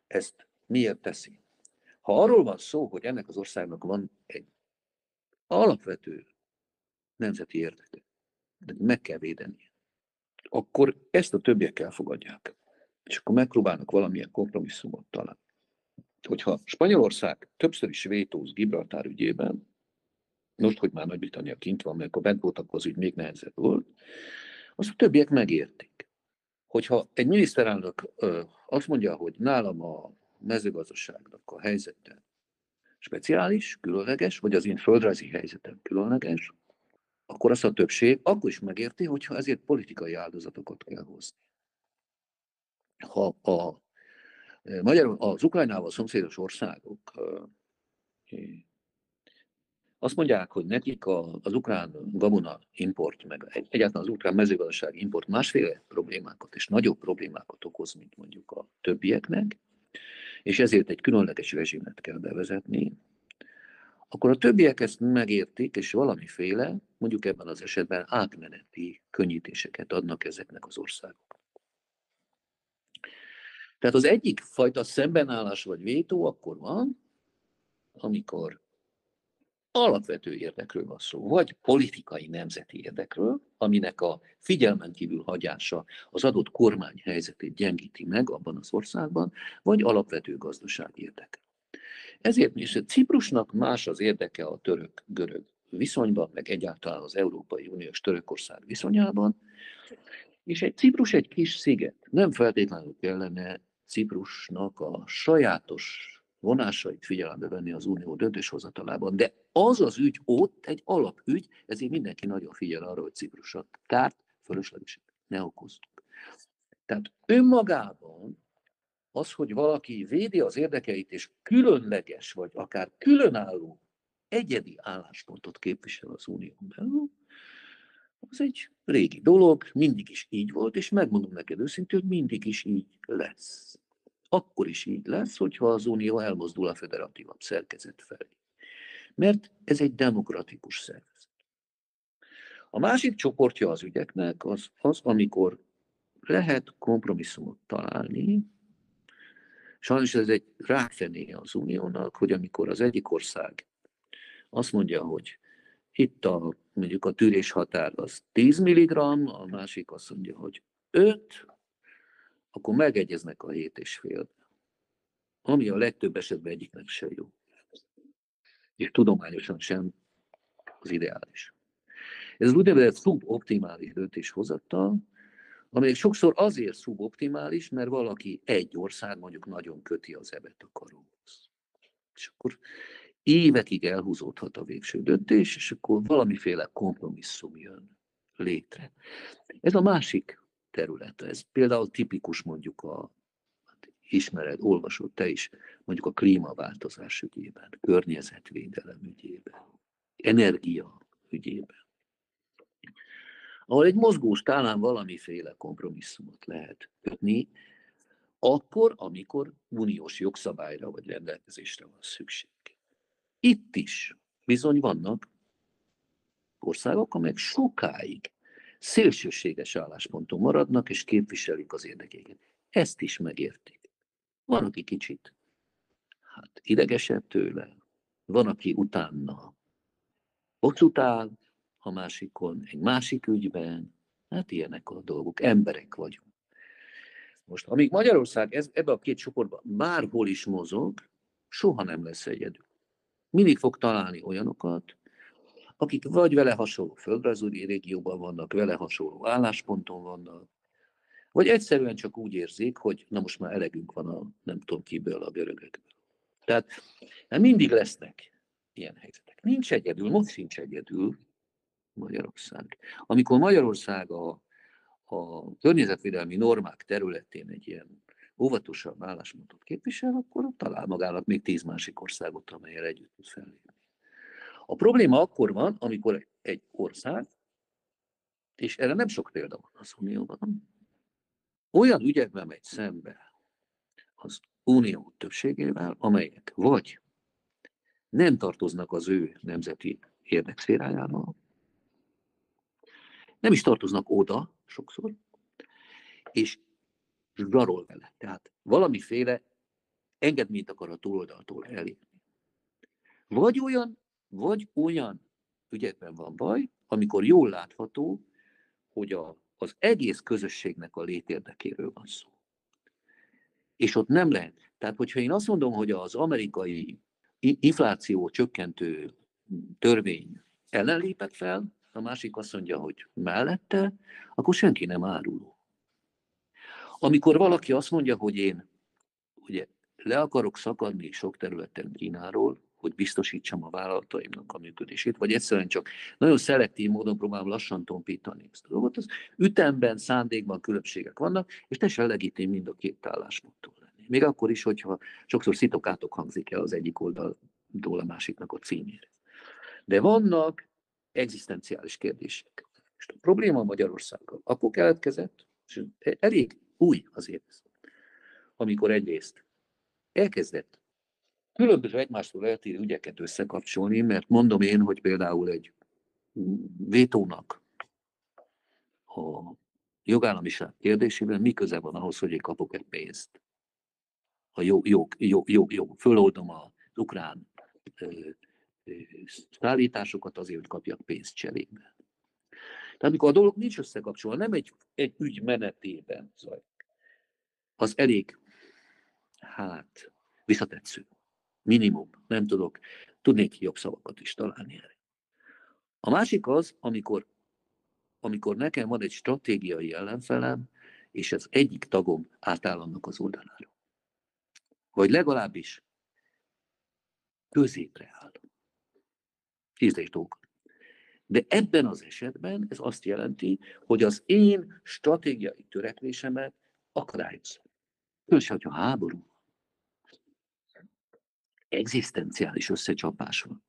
ezt miért teszi. Ha arról van szó, hogy ennek az országnak van egy alapvető nemzeti érdeke, de meg kell védeni, akkor ezt a többiek elfogadják. És akkor megpróbálnak valamilyen kompromisszumot találni. Hogyha Spanyolország többször is vétóz Gibraltár ügyében, most, hogy már Nagy-Britannia kint van, mert a bent voltak, az ügy még nehezebb volt, azt a többiek megértik. Hogyha egy miniszterelnök azt mondja, hogy nálam a mezőgazdaságnak a helyzete speciális, különleges, vagy az én földrajzi helyzetem különleges, akkor azt a többség akkor is megérti, hogyha ezért politikai áldozatokat kell hozni. Ha a magyar, az Ukrajnával szomszédos országok azt mondják, hogy nekik az ukrán gabona import, meg egyáltalán az ukrán mezőgazdaság import másféle problémákat és nagyobb problémákat okoz, mint mondjuk a többieknek, és ezért egy különleges rezsimet kell bevezetni, akkor a többiek ezt megértik, és valamiféle, mondjuk ebben az esetben átmeneti könnyítéseket adnak ezeknek az országoknak. Tehát az egyik fajta szembenállás vagy vétó akkor van, amikor alapvető érdekről van szó, vagy politikai nemzeti érdekről, aminek a figyelmen kívül hagyása az adott kormány helyzetét gyengíti meg abban az országban, vagy alapvető gazdasági érdeke. Ezért is Ciprusnak más az érdeke a török-görög viszonyban, meg egyáltalán az Európai Uniós Törökország viszonyában, és egy Ciprus egy kis sziget. Nem feltétlenül kellene Ciprusnak a sajátos vonásait figyelembe venni az unió döntéshozatalában. De az az ügy ott egy alapügy, ezért mindenki nagyon figyel arra, hogy Ciprusat kárt, fölöslegeset ne okoztuk. Tehát önmagában az, hogy valaki védi az érdekeit, és különleges, vagy akár különálló egyedi álláspontot képvisel az unión belül, az egy régi dolog, mindig is így volt, és megmondom neked őszintén, hogy mindig is így lesz. Akkor is így lesz, hogyha az Unió elmozdul a federatívabb szerkezet felé. Mert ez egy demokratikus szervezet. A másik csoportja az ügyeknek az, az amikor lehet kompromisszumot találni, Sajnos ez egy rákfené az uniónak, hogy amikor az egyik ország azt mondja, hogy itt a, mondjuk a tűrés határ az 10 mg, a másik azt mondja, hogy 5, akkor megegyeznek a 7,5. Ami a legtöbb esetben egyiknek se jó. És tudományosan sem az ideális. Ez az úgynevezett szuboptimális döntéshozattal, amelyek sokszor azért szuboptimális, mert valaki egy ország mondjuk nagyon köti az ebet a karóhoz. És akkor évekig elhúzódhat a végső döntés, és akkor valamiféle kompromisszum jön létre. Ez a másik terület. Ez például tipikus mondjuk a hát ismered, olvasod te is, mondjuk a klímaváltozás ügyében, környezetvédelem ügyében, energia ügyében ahol egy mozgó skálán valamiféle kompromisszumot lehet kötni, akkor, amikor uniós jogszabályra vagy rendelkezésre van szükség. Itt is bizony vannak országok, amelyek sokáig szélsőséges állásponton maradnak, és képviselik az érdekeiket. Ezt is megértik. Van, aki kicsit hát idegesebb tőle, van, aki utána bocsút áll, a másikon egy másik ügyben. Hát ilyenek a dolgok, emberek vagyunk. Most, amíg Magyarország ez, ebbe a két csoportban bárhol is mozog, soha nem lesz egyedül. Mindig fog találni olyanokat, akik vagy vele hasonló földrajzúri régióban vannak, vele hasonló állásponton vannak, vagy egyszerűen csak úgy érzik, hogy na most már elegünk van a nem tudom kiből, a görögökből. Tehát hát mindig lesznek ilyen helyzetek. Nincs egyedül, most sincs egyedül, Magyarország. Amikor Magyarország a, a környezetvédelmi normák területén egy ilyen óvatosabb álláspontot képvisel, akkor talál magának még tíz másik országot, amelyel együtt tud fellépni. A probléma akkor van, amikor egy ország, és erre nem sok példa van az Unióban, olyan ügyekben megy szembe az Unió többségével, amelyek vagy nem tartoznak az ő nemzeti érdekszférájába, nem is tartoznak oda sokszor, és zsarol vele. Tehát valamiféle engedményt akar a túloldaltól elérni. Vagy olyan, vagy olyan ügyekben van baj, amikor jól látható, hogy a, az egész közösségnek a létérdekéről van szó. És ott nem lehet. Tehát, hogyha én azt mondom, hogy az amerikai infláció csökkentő törvény ellen lépek fel, a másik azt mondja, hogy mellette, akkor senki nem áruló. Amikor valaki azt mondja, hogy én ugye, le akarok szakadni sok területen Kínáról, hogy biztosítsam a vállalataimnak a működését, vagy egyszerűen csak nagyon szelektív módon próbálom lassan tompítani ezt a dolgot, az ütemben, szándékban különbségek vannak, és teljesen legitim mind a két állásponttól lenni. Még akkor is, hogyha sokszor szitokátok hangzik el az egyik oldalról a másiknak a címére. De vannak egzisztenciális kérdések. És a probléma Magyarországgal akkor keletkezett, és elég új azért, amikor egyrészt elkezdett különböző egymástól eltérő ügyeket összekapcsolni, mert mondom én, hogy például egy vétónak a jogállamiság kérdésében mi köze van ahhoz, hogy én kapok egy pénzt. A jó, jó, jó, jó, jó. föloldom az ukrán szállításokat azért, hogy kapjak pénzt cserébe. Tehát amikor a dolog nincs összekapcsolva, nem egy, egy ügy menetében zajlik, az elég, hát, visszatetsző. Minimum, nem tudok, tudnék jobb szavakat is találni erre. A másik az, amikor, amikor nekem van egy stratégiai ellenfelem, és az egyik tagom átáll annak az oldalára. Vagy legalábbis középre áll ízlésdolgokat. De ebben az esetben ez azt jelenti, hogy az én stratégiai törekvésemet akadályozza. Különösen, hogyha háború, egzisztenciális összecsapás van,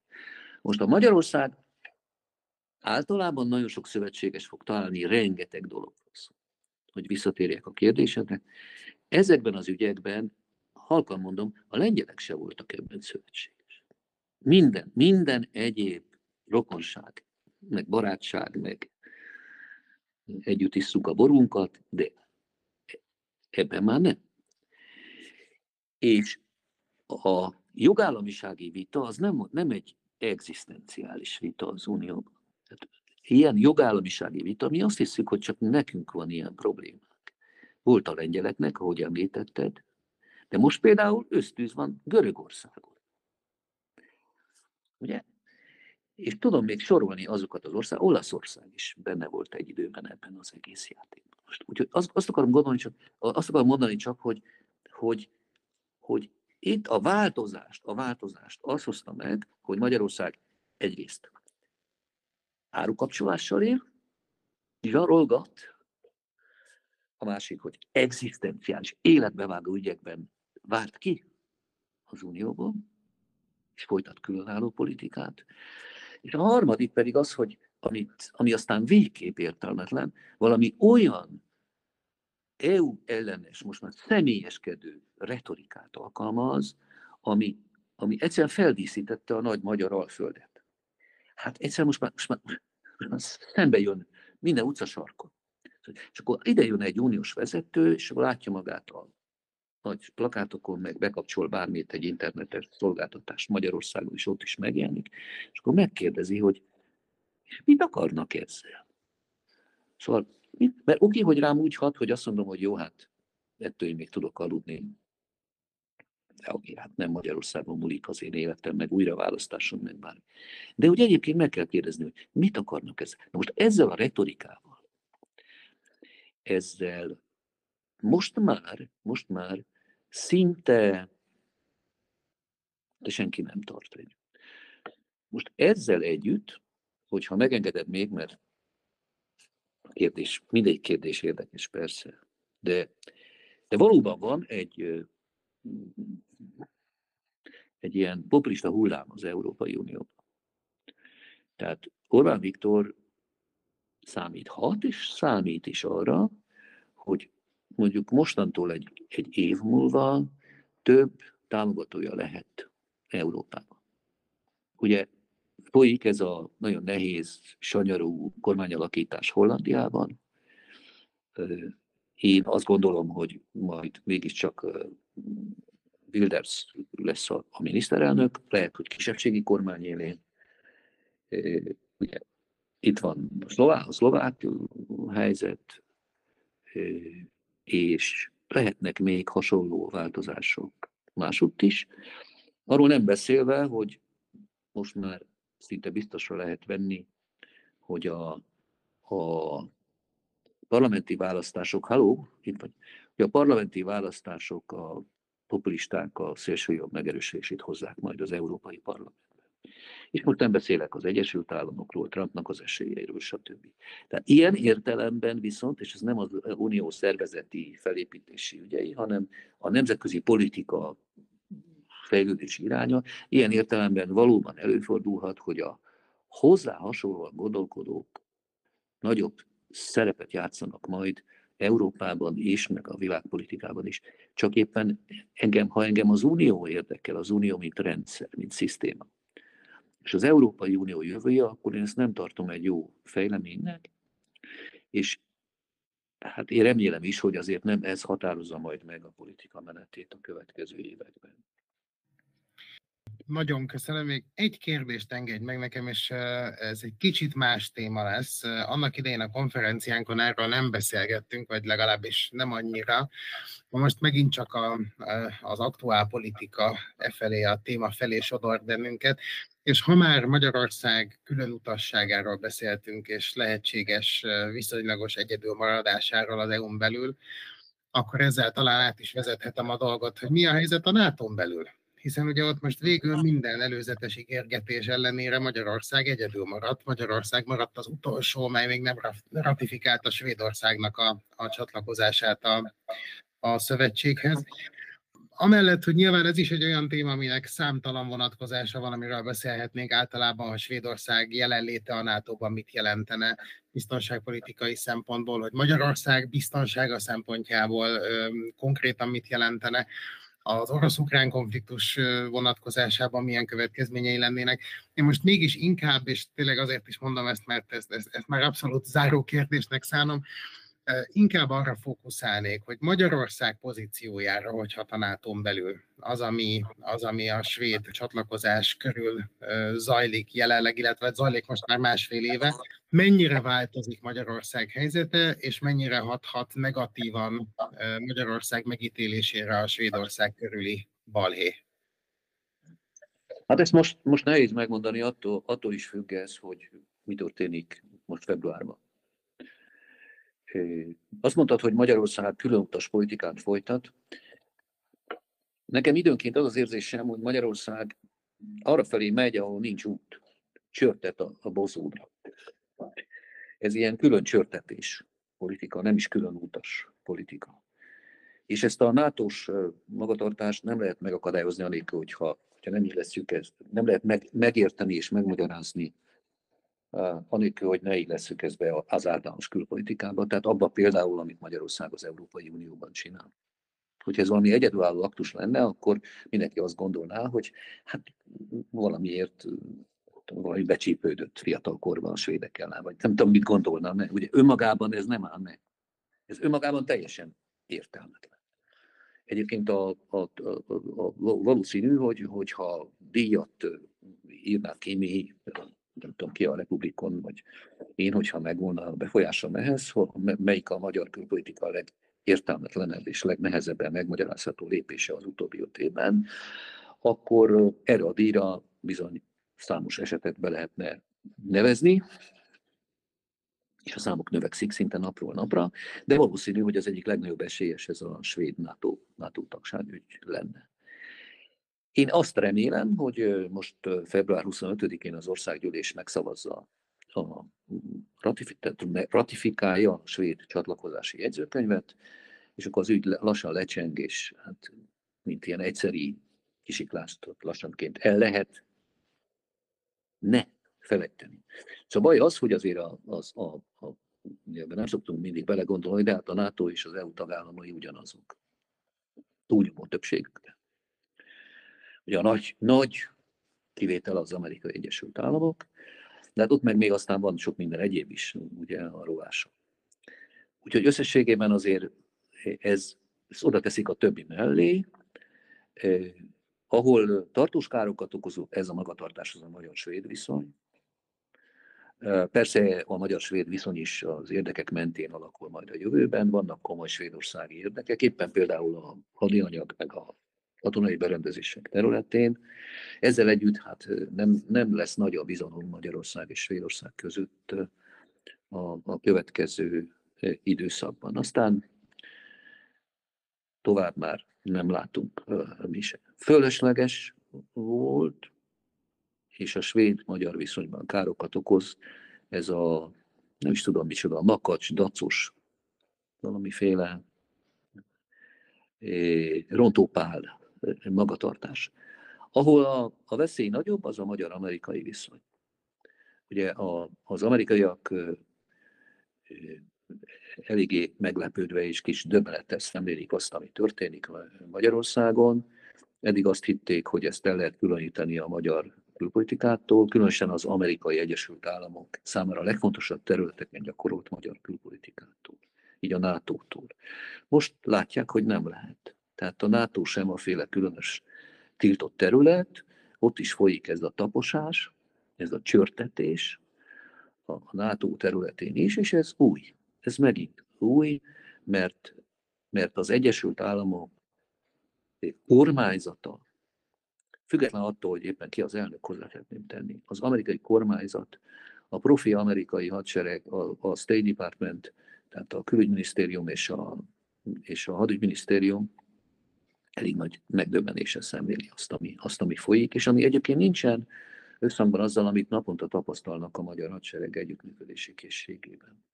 Most a Magyarország általában nagyon sok szövetséges fog találni rengeteg dologról szó. Hogy visszatérjek a kérdésedre. Ezekben az ügyekben, halkan mondom, a lengyelek se voltak ebben szövetséges. Minden, minden egyéb rokonság, meg barátság, meg együtt isszuk a borunkat, de ebben már nem. És a jogállamisági vita az nem, nem egy egzisztenciális vita az Unióban. Tehát ilyen jogállamisági vita, mi azt hiszük, hogy csak nekünk van ilyen problémák. Volt a lengyeleknek, ahogy említetted, de most például ösztűz van Görögországon. Ugye? És tudom még sorolni azokat az ország, Olaszország is benne volt egy időben ebben az egész játékban. Most, úgyhogy azt, azt akarom gondolni csak, azt akarom mondani csak, hogy, hogy, hogy itt a változást, a változást azt hozta meg, hogy Magyarország egyrészt árukapcsolással él, zsarolgat, a másik, hogy egzisztenciális, életbevágó ügyekben várt ki az Unióból, és folytat különálló politikát. És a harmadik pedig az, hogy amit, ami aztán végképp értelmetlen, valami olyan EU ellenes, most már személyeskedő retorikát alkalmaz, ami, ami egyszerűen feldíszítette a nagy magyar alföldet. Hát egyszerűen most már, most már, most már szembe jön minden utcasarkon. És akkor ide jön egy uniós vezető, és látja magát a nagy plakátokon, meg bekapcsol bármit egy internetes szolgáltatást Magyarországon is ott is megjelenik, és akkor megkérdezi, hogy mit akarnak ezzel? Szóval? Mert oké, hogy rám úgy hat, hogy azt mondom, hogy jó, hát ettől én még tudok aludni. De oké, hát nem Magyarországon múlik az én életem, meg újra választáson, meg bármi. De úgy egyébként meg kell kérdezni, hogy mit akarnak ezzel? Na most ezzel a retorikával, ezzel most már, most már szinte de senki nem tart. Most ezzel együtt, hogyha megengeded még, mert kérdés, mindegy kérdés érdekes persze, de, de valóban van egy, egy ilyen populista hullám az Európai Unióban. Tehát Orbán Viktor számíthat, és számít is arra, hogy mondjuk mostantól egy, egy év múlva több támogatója lehet Európában. Ugye folyik ez a nagyon nehéz, sanyarú kormányalakítás Hollandiában. Én azt gondolom, hogy majd mégiscsak Wilders lesz a, a miniszterelnök, lehet, hogy kisebbségi kormány élén. Ugye, itt van a szlovák, a szlovák helyzet, és lehetnek még hasonló változások másutt is. Arról nem beszélve, hogy most már szinte biztosra lehet venni, hogy a, a parlamenti választások, haló, itt vagy, hogy a parlamenti választások a populisták a szélsőjobb megerősítését hozzák majd az Európai Parlament. És most nem beszélek az Egyesült Államokról, Trumpnak az esélyeiről, stb. Tehát ilyen értelemben viszont, és ez nem az unió szervezeti felépítési ügyei, hanem a nemzetközi politika fejlődési iránya, ilyen értelemben valóban előfordulhat, hogy a hozzá hasonlóan gondolkodók nagyobb szerepet játszanak majd Európában is, meg a világpolitikában is. Csak éppen engem, ha engem az Unió érdekel, az Unió mint rendszer, mint szisztéma, és az Európai Unió jövője, akkor én ezt nem tartom egy jó fejleménynek, és hát én remélem is, hogy azért nem ez határozza majd meg a politika menetét a következő években. Nagyon köszönöm. Még egy kérdést engedj meg nekem, és ez egy kicsit más téma lesz. Annak idején a konferenciánkon erről nem beszélgettünk, vagy legalábbis nem annyira. Most megint csak a, az aktuál politika e felé, a téma felé sodor bennünket. És ha már Magyarország külön utasságáról beszéltünk, és lehetséges viszonylagos egyedül maradásáról az EU-n belül, akkor ezzel talán át is vezethetem a dolgot, hogy mi a helyzet a nato belül. Hiszen ugye ott most végül minden előzetes ígérgetés ellenére Magyarország egyedül maradt. Magyarország maradt az utolsó, mely még nem ratifikálta Svédországnak a, a csatlakozását a, a szövetséghez Amellett, hogy nyilván ez is egy olyan téma, aminek számtalan vonatkozása van, amiről beszélhetnénk általában, hogy Svédország jelenléte a NATO-ban mit jelentene biztonságpolitikai szempontból, hogy Magyarország biztonsága szempontjából ö, konkrétan mit jelentene az orosz-ukrán konfliktus vonatkozásában milyen következményei lennének. Én most mégis inkább, és tényleg azért is mondom ezt, mert ezt, ezt, ezt már abszolút záró kérdésnek szánom, inkább arra fókuszálnék, hogy Magyarország pozíciójára, hogy a NATO-n belül az ami, az, ami a svéd csatlakozás körül zajlik jelenleg, illetve zajlik most már másfél éve, mennyire változik Magyarország helyzete, és mennyire hathat negatívan Magyarország megítélésére a Svédország körüli balhé? Hát ezt most, most nehéz megmondani, attól, attól is függ ez, hogy mi történik most februárban. Azt mondtad, hogy Magyarország különutas politikát folytat. Nekem időnként az az érzésem, hogy Magyarország arra felé megy, ahol nincs út. Csörtet a, a bozódra. Ez ilyen külön csörtetés politika, nem is külön utas politika. És ezt a NATO-s magatartást nem lehet megakadályozni anélkül, hogyha, hogyha nem így leszük ezt. Nem lehet meg, megérteni és megmagyarázni anélkül, hogy ne illeszük ezt be az általános külpolitikába, tehát abba például, amit Magyarország az Európai Unióban csinál. Hogyha ez valami egyedülálló aktus lenne, akkor mindenki azt gondolná, hogy hát valamiért valami becsípődött fiatal korban a svédek ellen, vagy nem tudom, mit gondolna, ne? ugye önmagában ez nem áll meg. Ez önmagában teljesen értelmetlen. Egyébként a, a, a, a, valószínű, hogy, hogyha díjat írnák ki mi nem tudom ki a republikon, vagy én, hogyha megvolna a befolyásom ehhez, melyik a magyar külpolitika a legértelmetlenebb és legnehezebben megmagyarázható lépése az utóbbi öt évben, akkor erre a díjra bizony számos esetet be lehetne nevezni, és a számok növekszik szinte napról napra, de valószínű, hogy az egyik legnagyobb esélyes ez a svéd NATO, NATO tagságügy lenne. Én azt remélem, hogy most február 25-én az országgyűlés megszavazza a ratifikálja a svéd csatlakozási jegyzőkönyvet, és akkor az ügy lassan lecseng, és hát mint ilyen egyszeri kisiklást lassanként el lehet ne felejteni. Szóval baj az, hogy azért az, az a, a, nem szoktunk mindig belegondolni, de hát a NATO és az EU tagállamai ugyanazok. Túlnyomó többségükben. Ugye a nagy, nagy kivétel az Amerikai Egyesült Államok, de hát ott meg még aztán van sok minden egyéb is, ugye a rovása. Úgyhogy összességében azért ez, ez oda teszik a többi mellé, ahol tartós károkat okozó ez a magatartás, az a magyar-svéd viszony. Persze a magyar-svéd viszony is az érdekek mentén alakul majd a jövőben, vannak komoly svédországi érdekek, éppen például a hadianyag, meg a katonai berendezések területén. Ezzel együtt hát nem, nem lesz nagy a bizalom Magyarország és Svédország között a, a következő időszakban. Aztán tovább már nem látunk mi sem. Fölösleges volt, és a svéd-magyar viszonyban károkat okoz, ez a, nem is tudom micsoda, a makacs, dacos, valamiféle rontópál magatartás. Ahol a, a veszély nagyobb, az a magyar-amerikai viszony. Ugye a, az amerikaiak eléggé meglepődve és kis döbbenettel szemlélik azt, ami történik Magyarországon. Eddig azt hitték, hogy ezt el lehet különíteni a magyar külpolitikától, különösen az amerikai Egyesült Államok számára a legfontosabb területeken gyakorolt magyar külpolitikától, így a NATO-tól. Most látják, hogy nem lehet. Tehát a NATO sem a féle különös tiltott terület, ott is folyik ez a taposás, ez a csörtetés a NATO területén is, és ez új. Ez megint új, mert, mert az Egyesült Államok kormányzata, független attól, hogy éppen ki az elnök, hozzá szeretném tenni, az amerikai kormányzat, a profi amerikai hadsereg, a, a State Department, tehát a külügyminisztérium és a, és a hadügyminisztérium elég nagy megdöbbenése szemléli azt ami, azt, ami folyik, és ami egyébként nincsen összhangban azzal, amit naponta tapasztalnak a magyar hadsereg együttműködési készségében.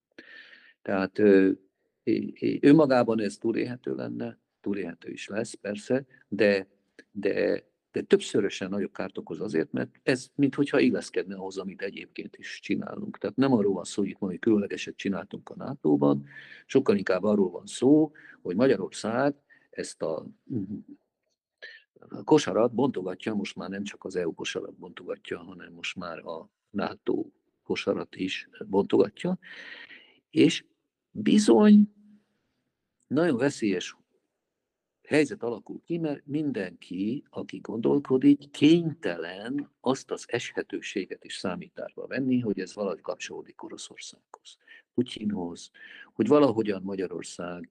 Tehát önmagában ez túlélhető lenne, túlélhető is lesz, persze, de, de, de többszörösen nagyobb kárt okoz azért, mert ez minthogyha illeszkedne ahhoz, amit egyébként is csinálunk. Tehát nem arról van szó, hogy itt majd különlegeset csináltunk a NATO-ban, sokkal inkább arról van szó, hogy Magyarország ezt a kosarat bontogatja, most már nem csak az EU kosarat bontogatja, hanem most már a NATO kosarat is bontogatja, és bizony nagyon veszélyes helyzet alakul ki, mert mindenki, aki gondolkodik, kénytelen azt az eshetőséget is számításba venni, hogy ez valahogy kapcsolódik Oroszországhoz, Putyinhoz, hogy valahogyan Magyarország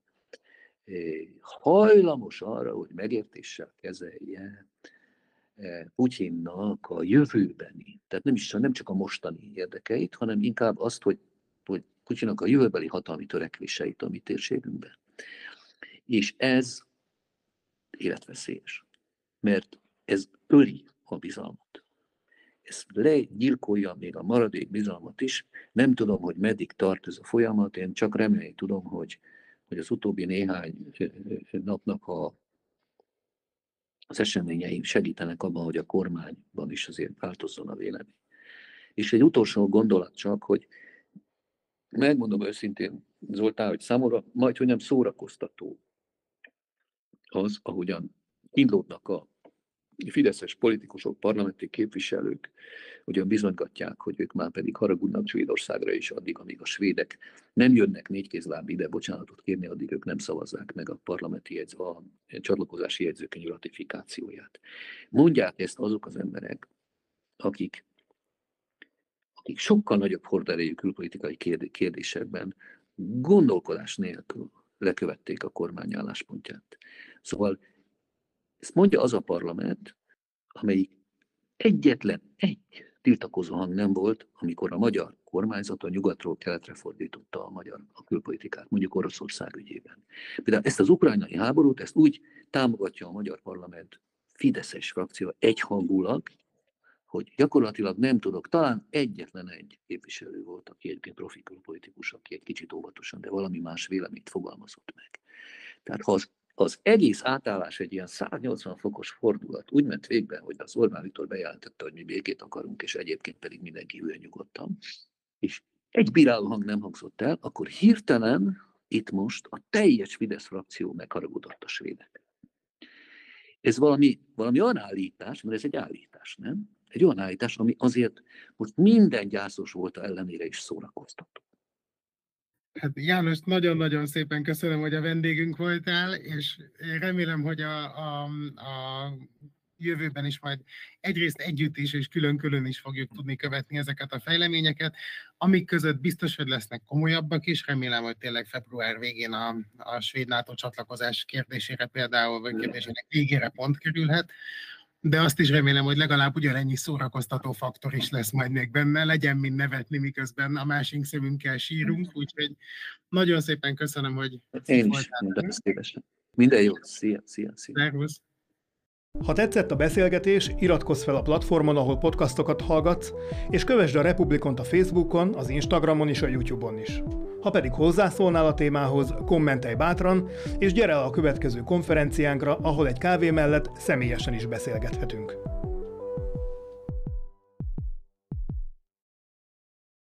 eh, hajlamos arra, hogy megértéssel kezelje eh, Putyinnak a jövőbeni, tehát nem, is, nem csak a mostani érdekeit, hanem inkább azt, hogy, hogy Putyinnak a jövőbeli hatalmi törekvéseit a mi térségünkben. És ez életveszélyes, mert ez öli a bizalmat. Ez legyilkolja még a maradék bizalmat is. Nem tudom, hogy meddig tart ez a folyamat, én csak remélni tudom, hogy, hogy az utóbbi néhány napnak a, az eseményei segítenek abban, hogy a kormányban is azért változzon a vélemény. És egy utolsó gondolat csak, hogy megmondom őszintén, Zoltán, hogy számomra majd, hogy nem szórakoztató az, ahogyan indulnak a fideszes politikusok, parlamenti képviselők, ugyan bizonygatják, hogy ők már pedig haragudnak Svédországra is addig, amíg a svédek nem jönnek négykézláb ide bocsánatot kérni, addig ők nem szavazzák meg a parlamenti jegyz, a csatlakozási jegyzőkönyv ratifikációját. Mondják ezt azok az emberek, akik, akik sokkal nagyobb horderejű külpolitikai kérdésekben gondolkodás nélkül lekövették a kormány álláspontját. Szóval ezt mondja az a parlament, amelyik egyetlen egy tiltakozó hang nem volt, amikor a magyar kormányzat a nyugatról keletre fordította a magyar a külpolitikát, mondjuk Oroszország ügyében. Például ezt az ukrajnai háborút, ezt úgy támogatja a magyar parlament Fideszes frakció egyhangulag, hogy gyakorlatilag nem tudok, talán egyetlen egy képviselő volt, aki egyébként profi politikus, aki egy kicsit óvatosan, de valami más véleményt fogalmazott meg. Tehát ha az, az egész átállás egy ilyen 180 fokos fordulat úgy ment végbe, hogy az Orbán Viktor bejelentette, hogy mi békét akarunk, és egyébként pedig mindenki hülye nyugodtan, és egy bíráló hang nem hangzott el, akkor hirtelen itt most a teljes Fidesz frakció megharagudott a svédek. Ez valami, valami olyan állítás, mert ez egy állítás, nem? Egy olyan állítás, ami azért most minden gyászos volt ellenére is szórakoztató. Hát János, nagyon-nagyon szépen köszönöm, hogy a vendégünk voltál, és remélem, hogy a, a, a jövőben is majd egyrészt együtt is és külön-külön is fogjuk tudni követni ezeket a fejleményeket, amik között biztos, hogy lesznek komolyabbak is. Remélem, hogy tényleg február végén a, a svéd NATO csatlakozás kérdésére például, vagy kérdésének végére pont kerülhet de azt is remélem, hogy legalább ugyanennyi szórakoztató faktor is lesz majd még benne, legyen mind nevetni, miközben a másik szemünkkel sírunk, úgyhogy nagyon szépen köszönöm, hogy Én is, minden szívesen. Minden jó, szia, szia, szia. Szervusz. Ha tetszett a beszélgetés, iratkozz fel a platformon, ahol podcastokat hallgatsz, és kövessd a Republikont a Facebookon, az Instagramon és a YouTube-on is. Ha pedig hozzászólnál a témához, kommentelj bátran, és gyere el a következő konferenciánkra, ahol egy kávé mellett személyesen is beszélgethetünk.